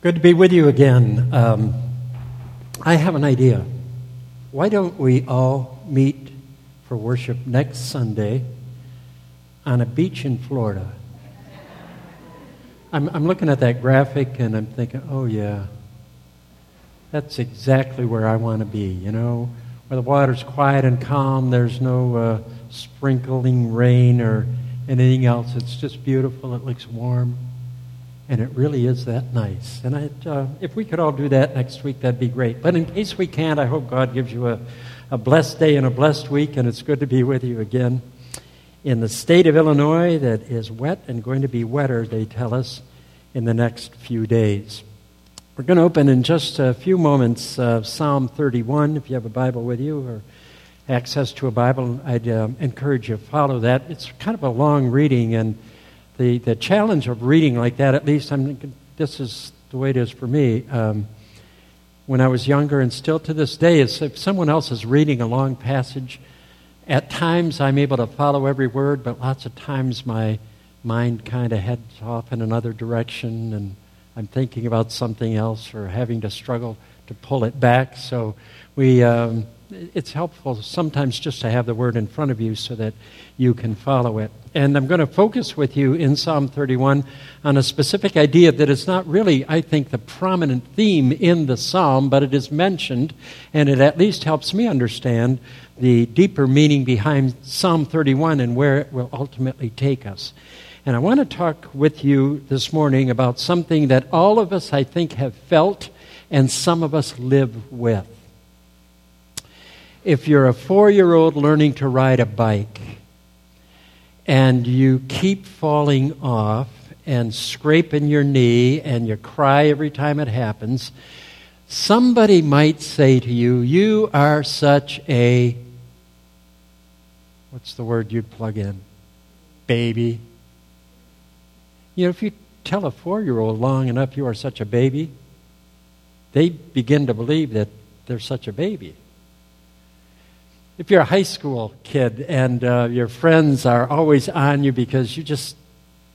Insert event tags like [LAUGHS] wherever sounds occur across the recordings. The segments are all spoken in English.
Good to be with you again. Um, I have an idea. Why don't we all meet for worship next Sunday on a beach in Florida? I'm, I'm looking at that graphic and I'm thinking, oh, yeah, that's exactly where I want to be, you know, where the water's quiet and calm, there's no uh, sprinkling rain or anything else. It's just beautiful, it looks warm. And it really is that nice. And uh, if we could all do that next week, that'd be great. But in case we can't, I hope God gives you a, a blessed day and a blessed week, and it's good to be with you again. In the state of Illinois, that is wet and going to be wetter, they tell us, in the next few days. We're going to open in just a few moments uh, Psalm 31, if you have a Bible with you or access to a Bible. I'd uh, encourage you to follow that. It's kind of a long reading, and the, the challenge of reading like that, at least I'm, this is the way it is for me. Um, when I was younger, and still to this day, is if someone else is reading a long passage, at times I'm able to follow every word, but lots of times my mind kind of heads off in another direction, and I'm thinking about something else or having to struggle to pull it back. So we. Um, it's helpful sometimes just to have the word in front of you so that you can follow it. And I'm going to focus with you in Psalm 31 on a specific idea that is not really, I think, the prominent theme in the psalm, but it is mentioned, and it at least helps me understand the deeper meaning behind Psalm 31 and where it will ultimately take us. And I want to talk with you this morning about something that all of us, I think, have felt and some of us live with if you're a four year old learning to ride a bike and you keep falling off and scraping your knee and you cry every time it happens, somebody might say to you, You are such a. What's the word you'd plug in? Baby. You know, if you tell a four year old long enough you are such a baby, they begin to believe that they're such a baby if you're a high school kid and uh, your friends are always on you because you just,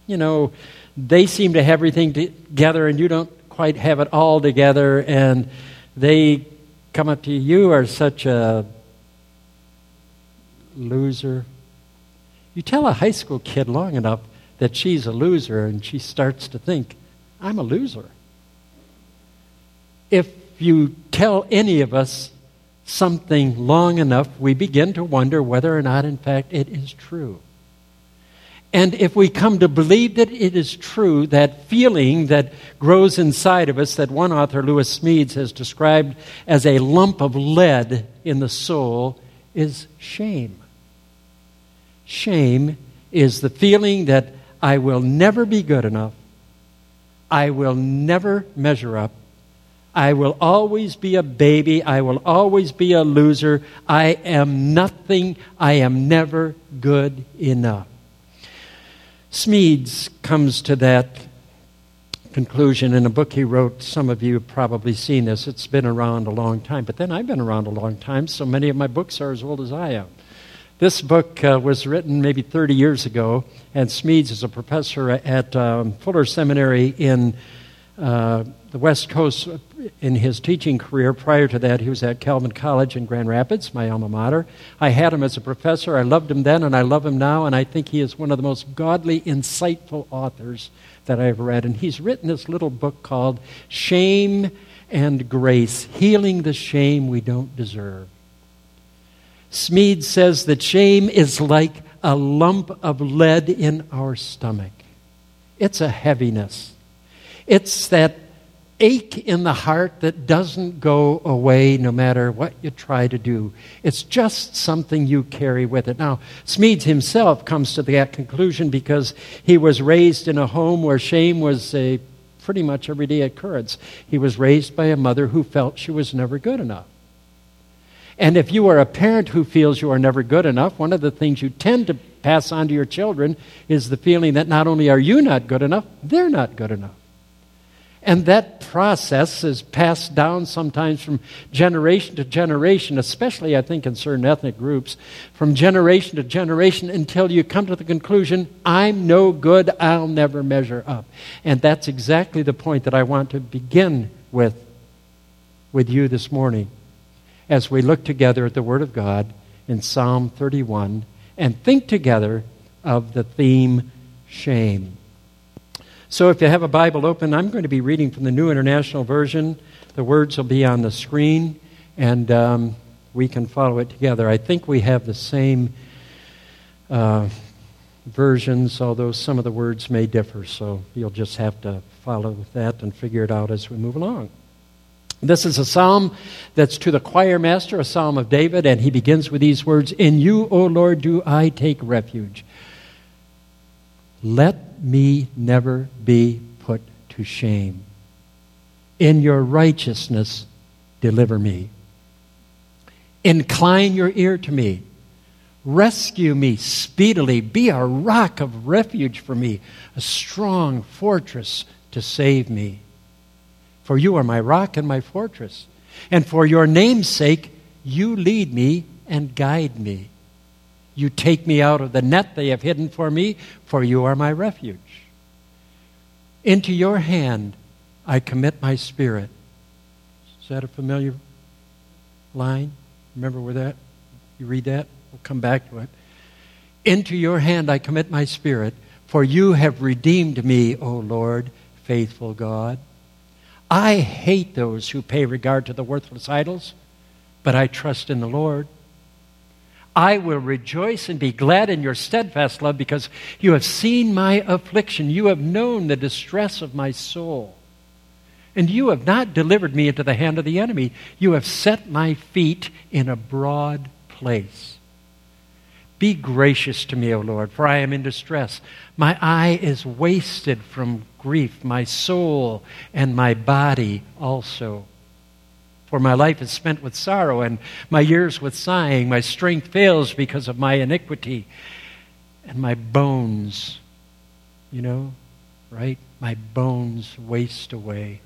you know, they seem to have everything together and you don't quite have it all together, and they come up to you, you are such a loser. You tell a high school kid long enough that she's a loser, and she starts to think, I'm a loser. If you tell any of us something long enough, we begin to wonder whether or not, in fact, it is true. And if we come to believe that it is true, that feeling that grows inside of us, that one author, Lewis Smedes, has described as a lump of lead in the soul, is shame. Shame is the feeling that I will never be good enough, I will never measure up, I will always be a baby. I will always be a loser. I am nothing. I am never good enough. Smedes comes to that conclusion in a book he wrote. Some of you have probably seen this. It's been around a long time, but then I've been around a long time, so many of my books are as old as I am. This book uh, was written maybe 30 years ago, and Smedes is a professor at um, Fuller Seminary in uh, the West Coast in his teaching career. Prior to that, he was at Calvin College in Grand Rapids, my alma mater. I had him as a professor. I loved him then, and I love him now, and I think he is one of the most godly, insightful authors that I ever read. And he's written this little book called Shame and Grace Healing the Shame We Don't Deserve. Smedes says that shame is like a lump of lead in our stomach, it's a heaviness. It's that ache in the heart that doesn't go away no matter what you try to do. It's just something you carry with it. Now, Smedes himself comes to that conclusion because he was raised in a home where shame was a pretty much everyday occurrence. He was raised by a mother who felt she was never good enough. And if you are a parent who feels you are never good enough, one of the things you tend to pass on to your children is the feeling that not only are you not good enough, they're not good enough. And that process is passed down sometimes from generation to generation, especially, I think, in certain ethnic groups, from generation to generation until you come to the conclusion, I'm no good, I'll never measure up. And that's exactly the point that I want to begin with with you this morning as we look together at the Word of God in Psalm 31 and think together of the theme shame. So if you have a Bible open, I'm going to be reading from the New International Version. The words will be on the screen, and um, we can follow it together. I think we have the same uh, versions, although some of the words may differ, so you'll just have to follow that and figure it out as we move along. This is a psalm that's to the choir master, a psalm of David, and he begins with these words In you, O Lord, do I take refuge. Let me never be put to shame. In your righteousness, deliver me. Incline your ear to me. Rescue me speedily. Be a rock of refuge for me, a strong fortress to save me. For you are my rock and my fortress. And for your name's sake, you lead me and guide me. You take me out of the net they have hidden for me, for you are my refuge. Into your hand I commit my spirit. Is that a familiar line? Remember where that? You read that? We'll come back to it. Into your hand I commit my spirit, for you have redeemed me, O Lord, faithful God. I hate those who pay regard to the worthless idols, but I trust in the Lord. I will rejoice and be glad in your steadfast love because you have seen my affliction. You have known the distress of my soul. And you have not delivered me into the hand of the enemy. You have set my feet in a broad place. Be gracious to me, O Lord, for I am in distress. My eye is wasted from grief, my soul and my body also. For my life is spent with sorrow, and my years with sighing. My strength fails because of my iniquity, and my bones, you know, right? My bones waste away.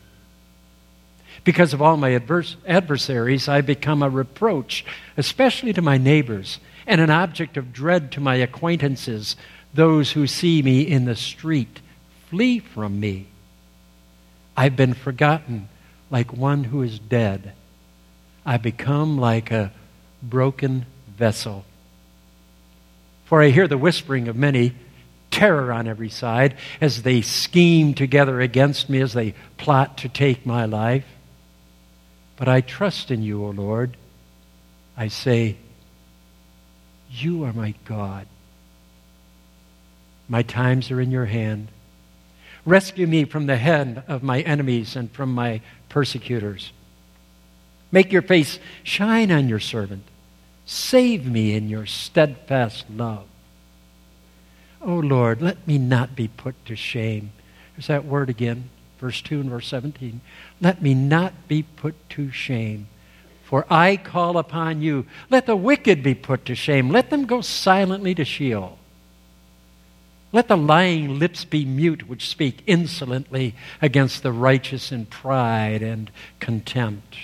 Because of all my adverse adversaries, I become a reproach, especially to my neighbors, and an object of dread to my acquaintances. Those who see me in the street flee from me. I've been forgotten like one who is dead. I become like a broken vessel. For I hear the whispering of many, terror on every side, as they scheme together against me, as they plot to take my life. But I trust in you, O Lord. I say, You are my God. My times are in your hand. Rescue me from the hand of my enemies and from my persecutors. Make your face shine on your servant. Save me in your steadfast love. Oh Lord, let me not be put to shame. There's that word again, verse 2 and verse 17. Let me not be put to shame, for I call upon you. Let the wicked be put to shame. Let them go silently to Sheol. Let the lying lips be mute which speak insolently against the righteous in pride and contempt.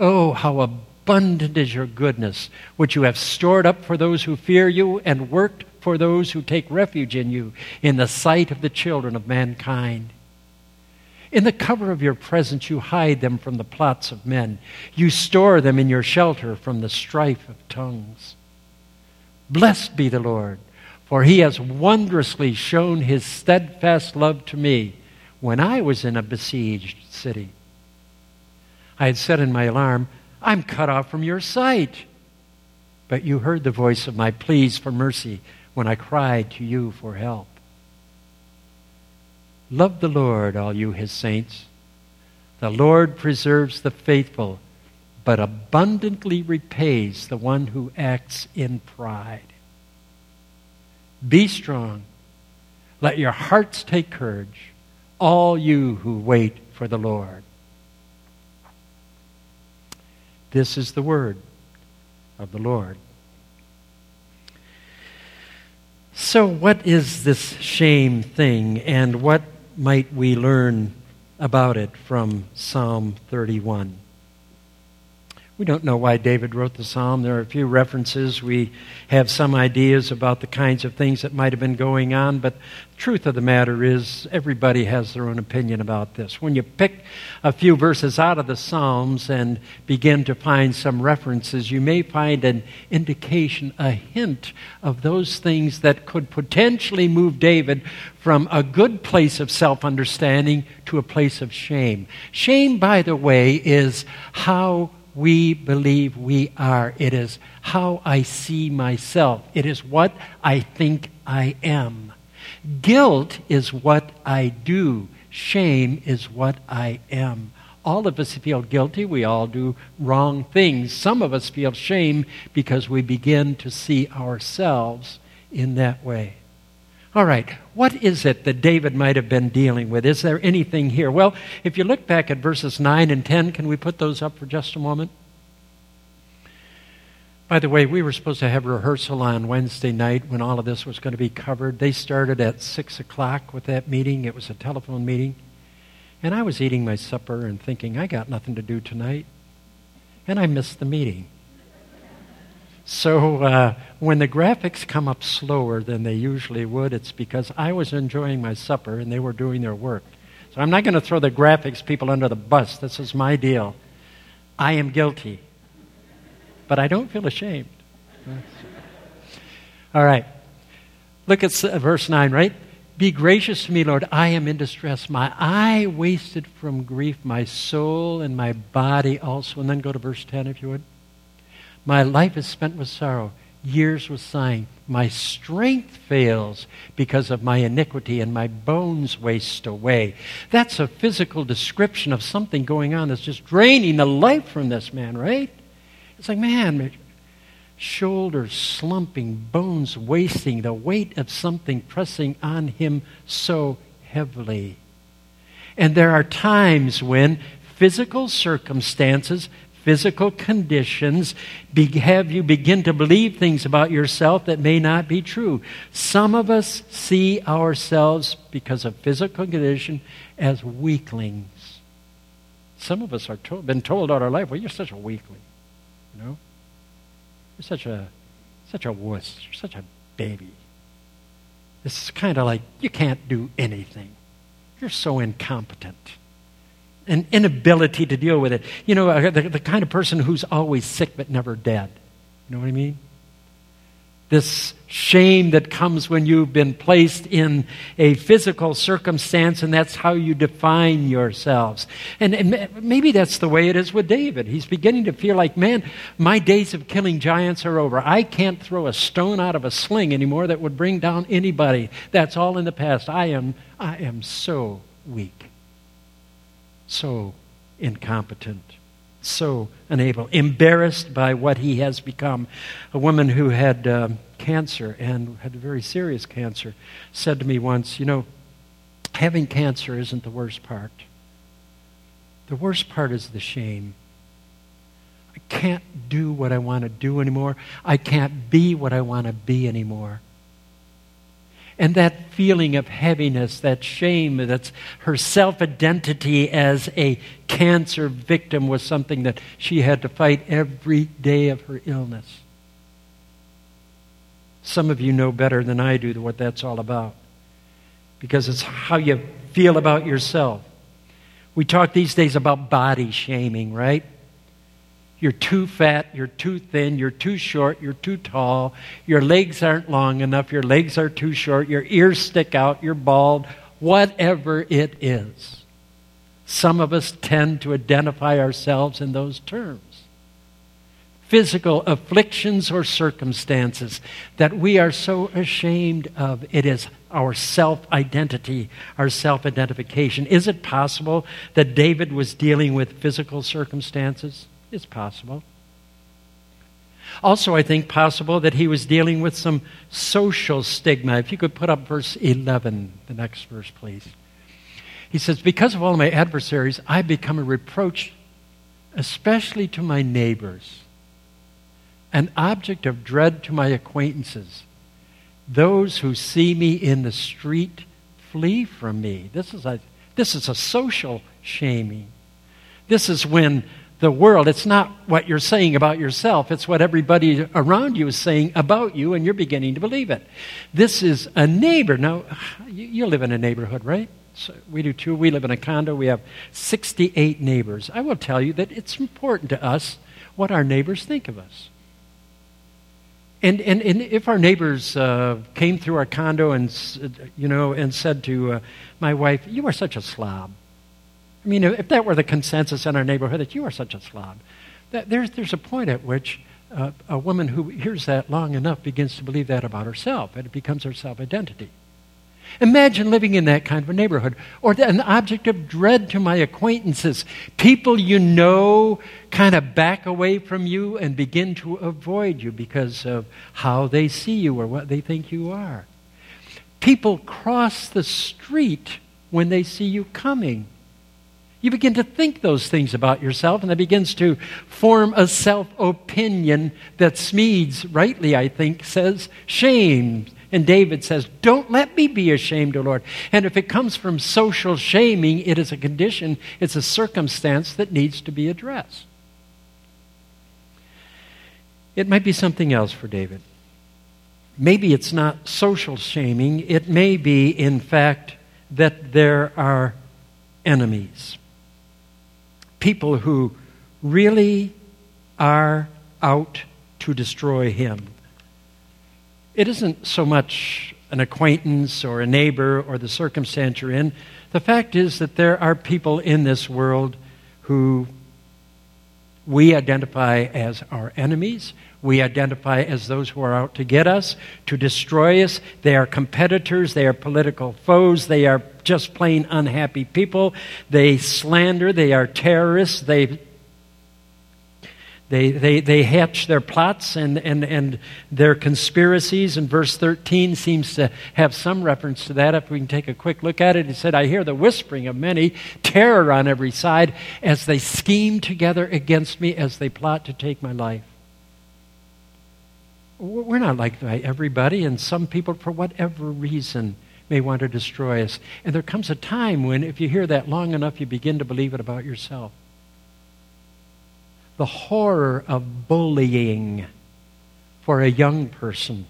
Oh, how abundant is your goodness, which you have stored up for those who fear you and worked for those who take refuge in you in the sight of the children of mankind. In the cover of your presence, you hide them from the plots of men. You store them in your shelter from the strife of tongues. Blessed be the Lord for he has wondrously shown his steadfast love to me when I was in a besieged city. I had said in my alarm, I'm cut off from your sight. But you heard the voice of my pleas for mercy when I cried to you for help. Love the Lord, all you his saints. The Lord preserves the faithful, but abundantly repays the one who acts in pride. Be strong. Let your hearts take courage, all you who wait for the Lord. This is the word of the Lord. So, what is this shame thing, and what might we learn about it from Psalm 31. We don't know why David wrote the psalm. There are a few references. We have some ideas about the kinds of things that might have been going on, but the truth of the matter is everybody has their own opinion about this. When you pick a few verses out of the psalms and begin to find some references, you may find an indication, a hint of those things that could potentially move David from a good place of self understanding to a place of shame. Shame, by the way, is how we believe we are. It is how I see myself. It is what I think I am. Guilt is what I do. Shame is what I am. All of us feel guilty. We all do wrong things. Some of us feel shame because we begin to see ourselves in that way. All right, what is it that David might have been dealing with? Is there anything here? Well, if you look back at verses 9 and 10, can we put those up for just a moment? By the way, we were supposed to have rehearsal on Wednesday night when all of this was going to be covered. They started at 6 o'clock with that meeting. It was a telephone meeting. And I was eating my supper and thinking, I got nothing to do tonight. And I missed the meeting. So uh, when the graphics come up slower than they usually would, it's because I was enjoying my supper and they were doing their work. So I'm not going to throw the graphics people under the bus. This is my deal. I am guilty, but I don't feel ashamed. All right. Look at verse 9, right? Be gracious to me, Lord. I am in distress. My eye wasted from grief, my soul and my body also. And then go to verse 10, if you would. My life is spent with sorrow, years with sighing. My strength fails because of my iniquity, and my bones waste away. That's a physical description of something going on that's just draining the life from this man, right? It's like, man, shoulders slumping, bones wasting, the weight of something pressing on him so heavily. And there are times when physical circumstances physical conditions be, have you begin to believe things about yourself that may not be true. Some of us see ourselves, because of physical condition, as weaklings. Some of us are to- been told all our life, well, you're such a weakling. You know? You're such a, such a wuss. You're such a baby. It's kind of like you can't do anything. You're so incompetent an inability to deal with it. You know, uh, the, the kind of person who's always sick but never dead. You know what I mean? This shame that comes when you've been placed in a physical circumstance, and that's how you define yourselves. And, and, maybe that's the way it is with David. He's beginning to feel like, man, my days of killing giants are over. I can't throw a stone out of a sling anymore that would bring down anybody. That's all in the past. I am, I am so weak so incompetent, so unable, embarrassed by what he has become. A woman who had um, cancer and had very serious cancer said to me once, You know, having cancer isn't the worst part. The worst part is the shame. I can't do what I want to do anymore. I can't be what I want to be anymore. And that feeling of heaviness, that shame, that's her self identity as a cancer victim was something that she had to fight every day of her illness. Some of you know better than I do what that's all about because it's how you feel about yourself. We talk these days about body shaming, right? You're too fat, you're too thin, you're too short, you're too tall, your legs aren't long enough, your legs are too short, your ears stick out, you're bald, whatever it is. Some of us tend to identify ourselves in those terms. Physical afflictions or circumstances that we are so ashamed of. It is our self identity, our self identification. Is it possible that David was dealing with physical circumstances? It's possible. Also, I think possible that he was dealing with some social stigma. If you could put up verse 11, the next verse, please. He says, Because of all my adversaries, I become a reproach, especially to my neighbors, an object of dread to my acquaintances. Those who see me in the street flee from me. This is, a, This is a social shaming. This is when the world, it's not what you're saying about yourself, it's what everybody around you is saying about you, and you're beginning to believe it. This is a neighbor. Now, you, you live in a neighborhood, right? So we do too. We live in a condo. We have 68 neighbors. I will tell you that it's important to us what our neighbors think of us. And, and, and if our neighbors uh, came through our condo and, you know, and said to uh, my wife, You are such a slob. I mean, if that were the consensus in our neighborhood, that you are such a slob, there's, there's a point at which uh, a woman who hears that long enough begins to believe that about herself, and it becomes her self identity. Imagine living in that kind of a neighborhood, or an object of dread to my acquaintances. People you know kind of back away from you and begin to avoid you because of how they see you or what they think you are. People cross the street when they see you coming. You begin to think those things about yourself, and that begins to form a self opinion that Smedes, rightly, I think, says shame and David says, Don't let me be ashamed, O Lord. And if it comes from social shaming, it is a condition, it's a circumstance that needs to be addressed. It might be something else for David. Maybe it's not social shaming, it may be, in fact, that there are enemies. People who really are out to destroy him it isn't so much an acquaintance or a neighbor or the circumstance you're in. The fact is that there are people in this world who we identify as our enemies. We identify as those who are out to get us, to destroy us. They are competitors. They are political foes. They are just plain unhappy people. They slander. They are terrorists. They they, they, they hatch their plots and, and, and their conspiracies, and verse 13 seems to have some reference to that. If we can take a quick look at it, he said, I hear the whispering of many, terror on every side, as they scheme together against me, as they plot to take my life. We're not like everybody, and some people, for whatever reason, may want to destroy us. And there comes a time when, if you hear that long enough, you begin to believe it about yourself the horror of bullying for a young person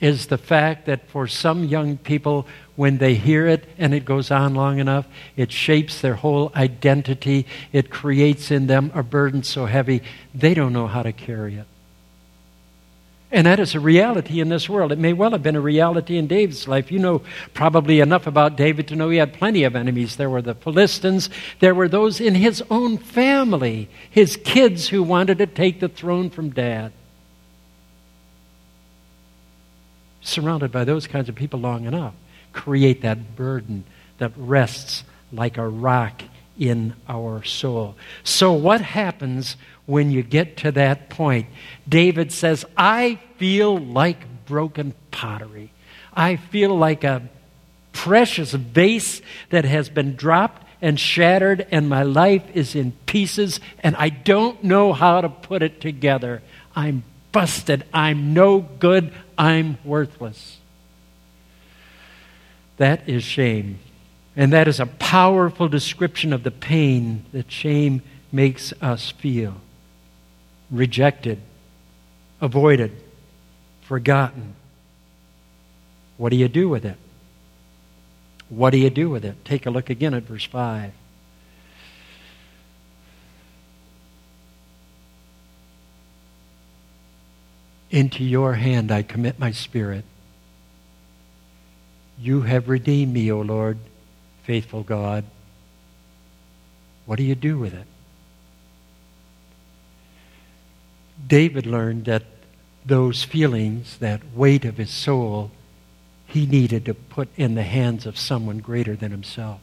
is the fact that for some young people, when they hear it and it goes on long enough, it shapes their whole identity. It creates in them a burden so heavy they don't know how to carry it. And that is a reality in this world. It may well have been a reality in David's life. You know probably enough about David to know he had plenty of enemies. There were the Philistines, there were those in his own family, his kids who wanted to take the throne from dad. Surrounded by those kinds of people long enough, create that burden that rests like a rock in our soul. So, what happens when you get to that point? David says, I feel like broken pottery. I feel like a precious vase that has been dropped and shattered, and my life is in pieces, and I don't know how to put it together. I'm busted. I'm no good. I'm worthless. That is shame. And that is a powerful description of the pain that shame makes us feel rejected, avoided, forgotten. What do you do with it? What do you do with it? Take a look again at verse 5. Into your hand I commit my spirit. You have redeemed me, O Lord faithful God. What do you do with it? David learned that those feelings, that weight of his soul, he needed to put in the hands of someone greater than himself.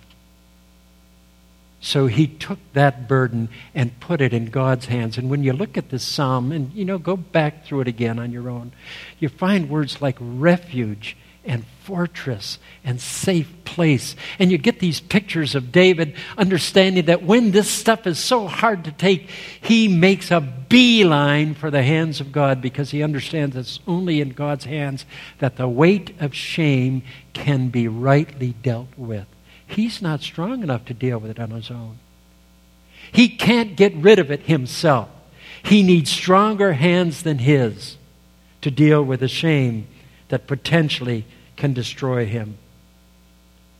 So he took that burden and put it in God's hands. And when you look at this psalm, and you know, go back through it again on your own, you find words like refuge and fortress and safe place. And you get these pictures of David understanding that when this stuff is so hard to take, he makes a beeline for the hands of God because he understands it's only in God's hands that the weight of shame can be rightly dealt with. he's not strong enough to deal with it on his own. He can't get rid of it himself. He needs stronger hands than his to deal with the shame that potentially can destroy him.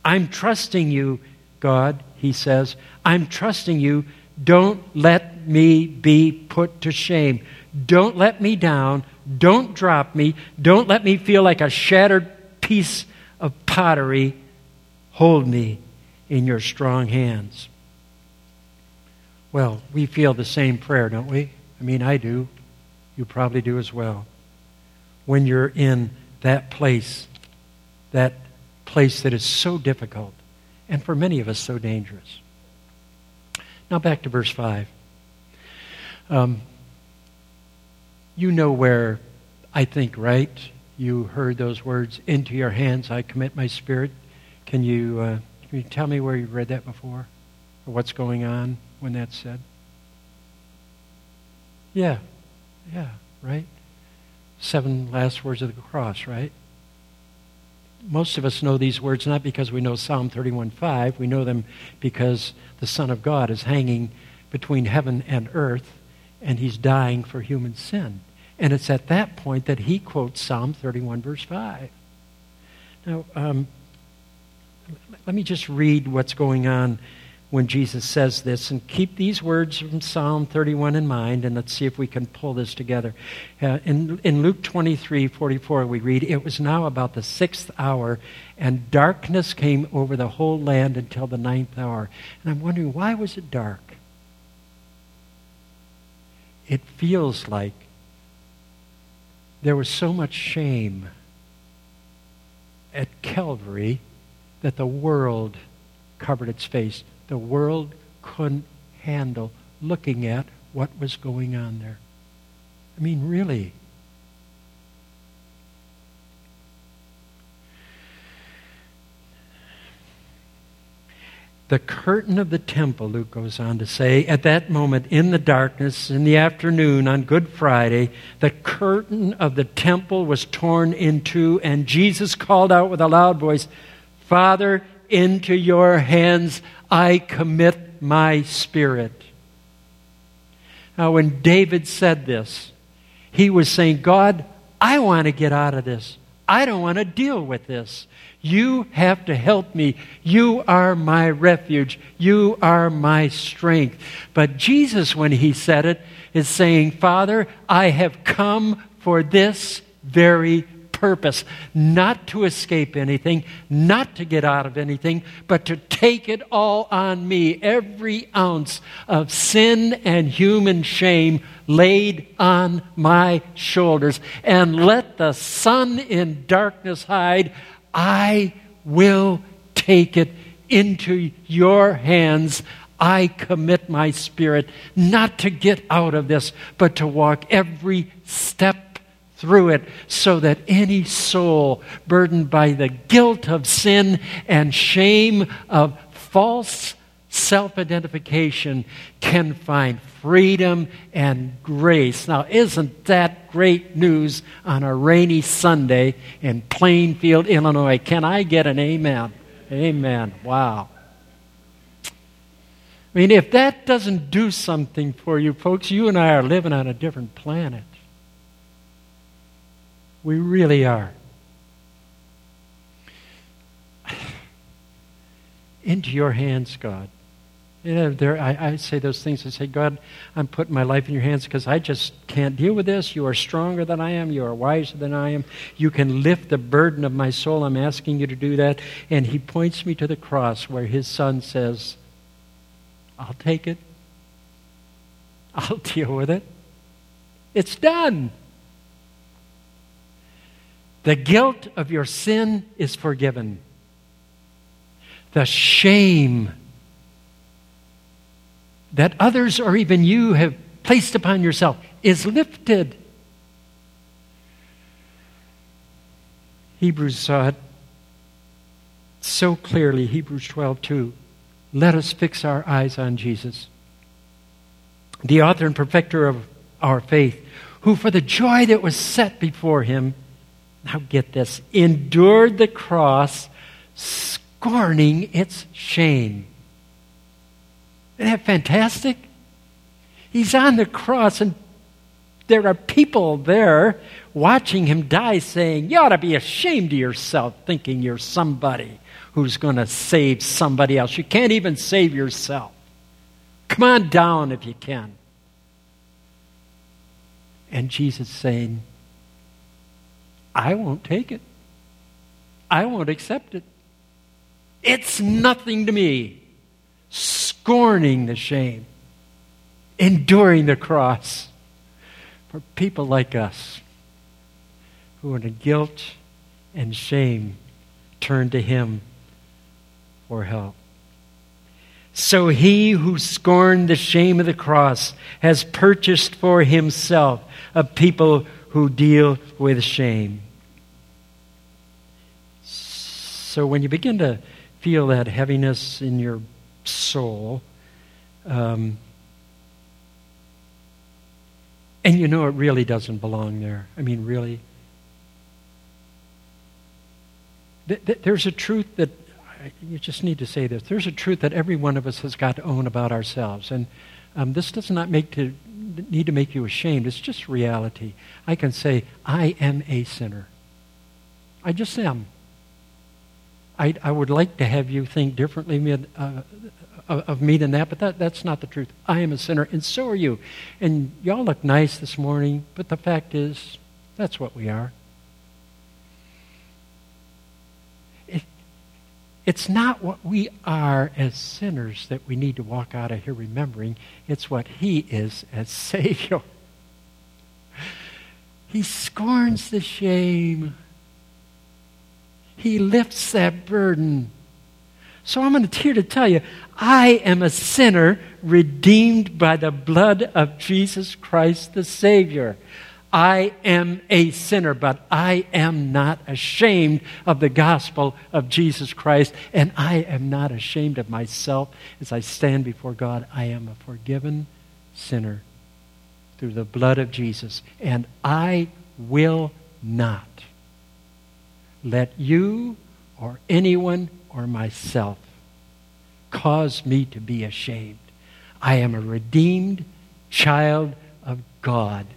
I'm trusting you, God, he says. I'm trusting you. Don't let me be put to shame. Don't let me down. Don't drop me. Don't let me feel like a shattered piece of pottery. Hold me in your strong hands. Well, we feel the same prayer, don't we? I mean, I do. You probably do as well. When you're in that place, that place that is so difficult, and for many of us, so dangerous. Now, back to verse 5. Um, you know where I think, right? You heard those words, into your hands I commit my spirit. Can you, uh, can you tell me where you read that before? Or what's going on when that's said? Yeah, yeah, right? Seven last words of the cross, right? Most of us know these words not because we know Psalm 31:5. We know them because the Son of God is hanging between heaven and earth and he's dying for human sin. And it's at that point that he quotes Psalm 31, verse 5. Now, um, let me just read what's going on when Jesus says this and keep these words from Psalm 31 in mind and let's see if we can pull this together. Uh, in, in Luke 23 44, we read, It was now about the sixth hour, and darkness came over the whole land until the ninth hour. And I'm wondering, why was it dark? It feels like there was so much shame at Calvary that the world covered its face. The world couldn't handle looking at what was going on there. I mean, really. the curtain of the temple, Luke goes on to say, at that moment in the darkness, in the afternoon on Good Friday, the curtain of the temple was torn in two, and Jesus called out with a loud voice, Father, into your hands I commit my spirit. Now, when David said this, he was saying, God, I want to get out of this. I don't want to deal with this. You have to help me. You are my refuge. You are my strength. But Jesus, when he said it, is saying, Father, I have come for this very purpose not to escape anything, not to get out of anything, but to take it all on me. Every ounce of sin and human shame laid on my shoulders. And let the sun in darkness hide. I will take it into your hands. I commit my spirit not to get out of this, but to walk every step through it so that any soul burdened by the guilt of sin and shame of false self identification can find freedom and grace. Now, isn't that great news on a rainy Sunday in Plainfield, Illinois? Can I get an amen? Amen. Wow. I mean, if that doesn't do something for you, folks, you and I are living on a different planet. We really are. Into your hands, God. You know, there, I, I say those things. I say, God, I'm putting my life in your hands because I just can't deal with this. You are stronger than I am. You are wiser than I am. You can lift the burden of my soul. I'm asking you to do that. And he points me to the cross where his son says, I'll take it. I'll [LAUGHS] deal with it. It's done. The guilt of your sin is forgiven. The shame that others or even you have placed upon yourself is lifted. Hebrews saw it so clearly, Hebrews 12 2. Let us fix our eyes on Jesus, the author and perfecter of our faith, who for the joy that was set before him, now get this, endured the cross, scorning its shame. Isn't that fantastic? He's on the cross, and there are people there watching him die saying, You ought to be ashamed of yourself thinking you're somebody who's going to save somebody else. You can't even save yourself. Come on down if you can. And Jesus saying, I won't take it. I won't accept it. It's nothing to me. Scorning the shame, enduring the cross for people like us who in guilt and shame turn to Him for help. So he who scorned the shame of the cross has purchased for himself a people who deal with shame. So when you begin to feel that heaviness in your soul, um, and you know it really doesn't belong there. I mean, really. Th- th- there's a truth that you just need to say this. There's a truth that every one of us has got to own about ourselves. And um, this does not make to, need to make you ashamed. It's just reality. I can say, I am a sinner. I just am. I, I would like to have you think differently uh, of me than that, but that, that's not the truth. I am a sinner, and so are you. And y'all look nice this morning, but the fact is, that's what we are. It, it's not what we are as sinners that we need to walk out of here remembering, it's what He is as [LAUGHS] Savior. He scorns the shame he lifts that burden. So I'm here to tell you I am a sinner redeemed by the blood of Jesus Christ the Savior. I am a sinner, but I am not ashamed of the gospel of Jesus Christ, and I am not ashamed of myself as I stand before God. I am a forgiven sinner through the blood of Jesus, and I will not let you or anyone or myself cause me to be ashamed. I am a redeemed child of God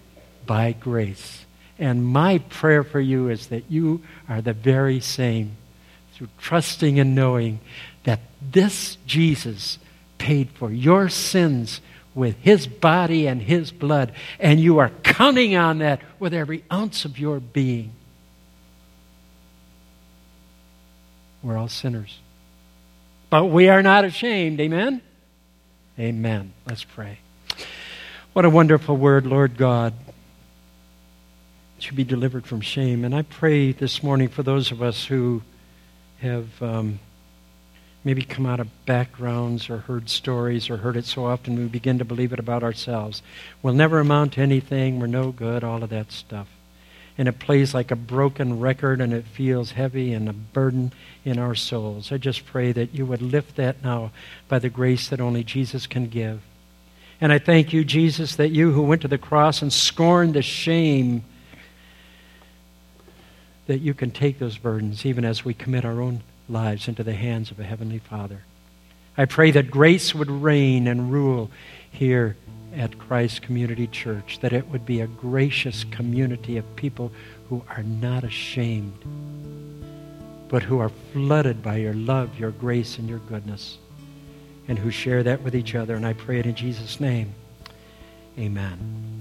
by grace. And my prayer for you is that you are the very same through trusting and knowing that this Jesus paid for your sins with his body and his blood, and you are counting on that with every ounce of your being. We're all sinners. But we are not ashamed. Amen? Amen. Let's pray. What a wonderful word, Lord God. To be delivered from shame. And I pray this morning for those of us who have um, maybe come out of backgrounds or heard stories or heard it so often we begin to believe it about ourselves. We'll never amount to anything. We're no good, all of that stuff and it plays like a broken record and it feels heavy and a burden in our souls. I just pray that you would lift that now by the grace that only Jesus can give. And I thank you, Jesus, that you who went to the cross and scorned the shame, that you can take those burdens even as we commit our own lives into the hands of a Heavenly Father. I pray that grace would reign and rule here at Christ Community Church, that it would be a gracious community of people who are not ashamed, but who are flooded by your love, your grace, and your goodness, and who share that with each other. And I pray it in Jesus' name. Amen.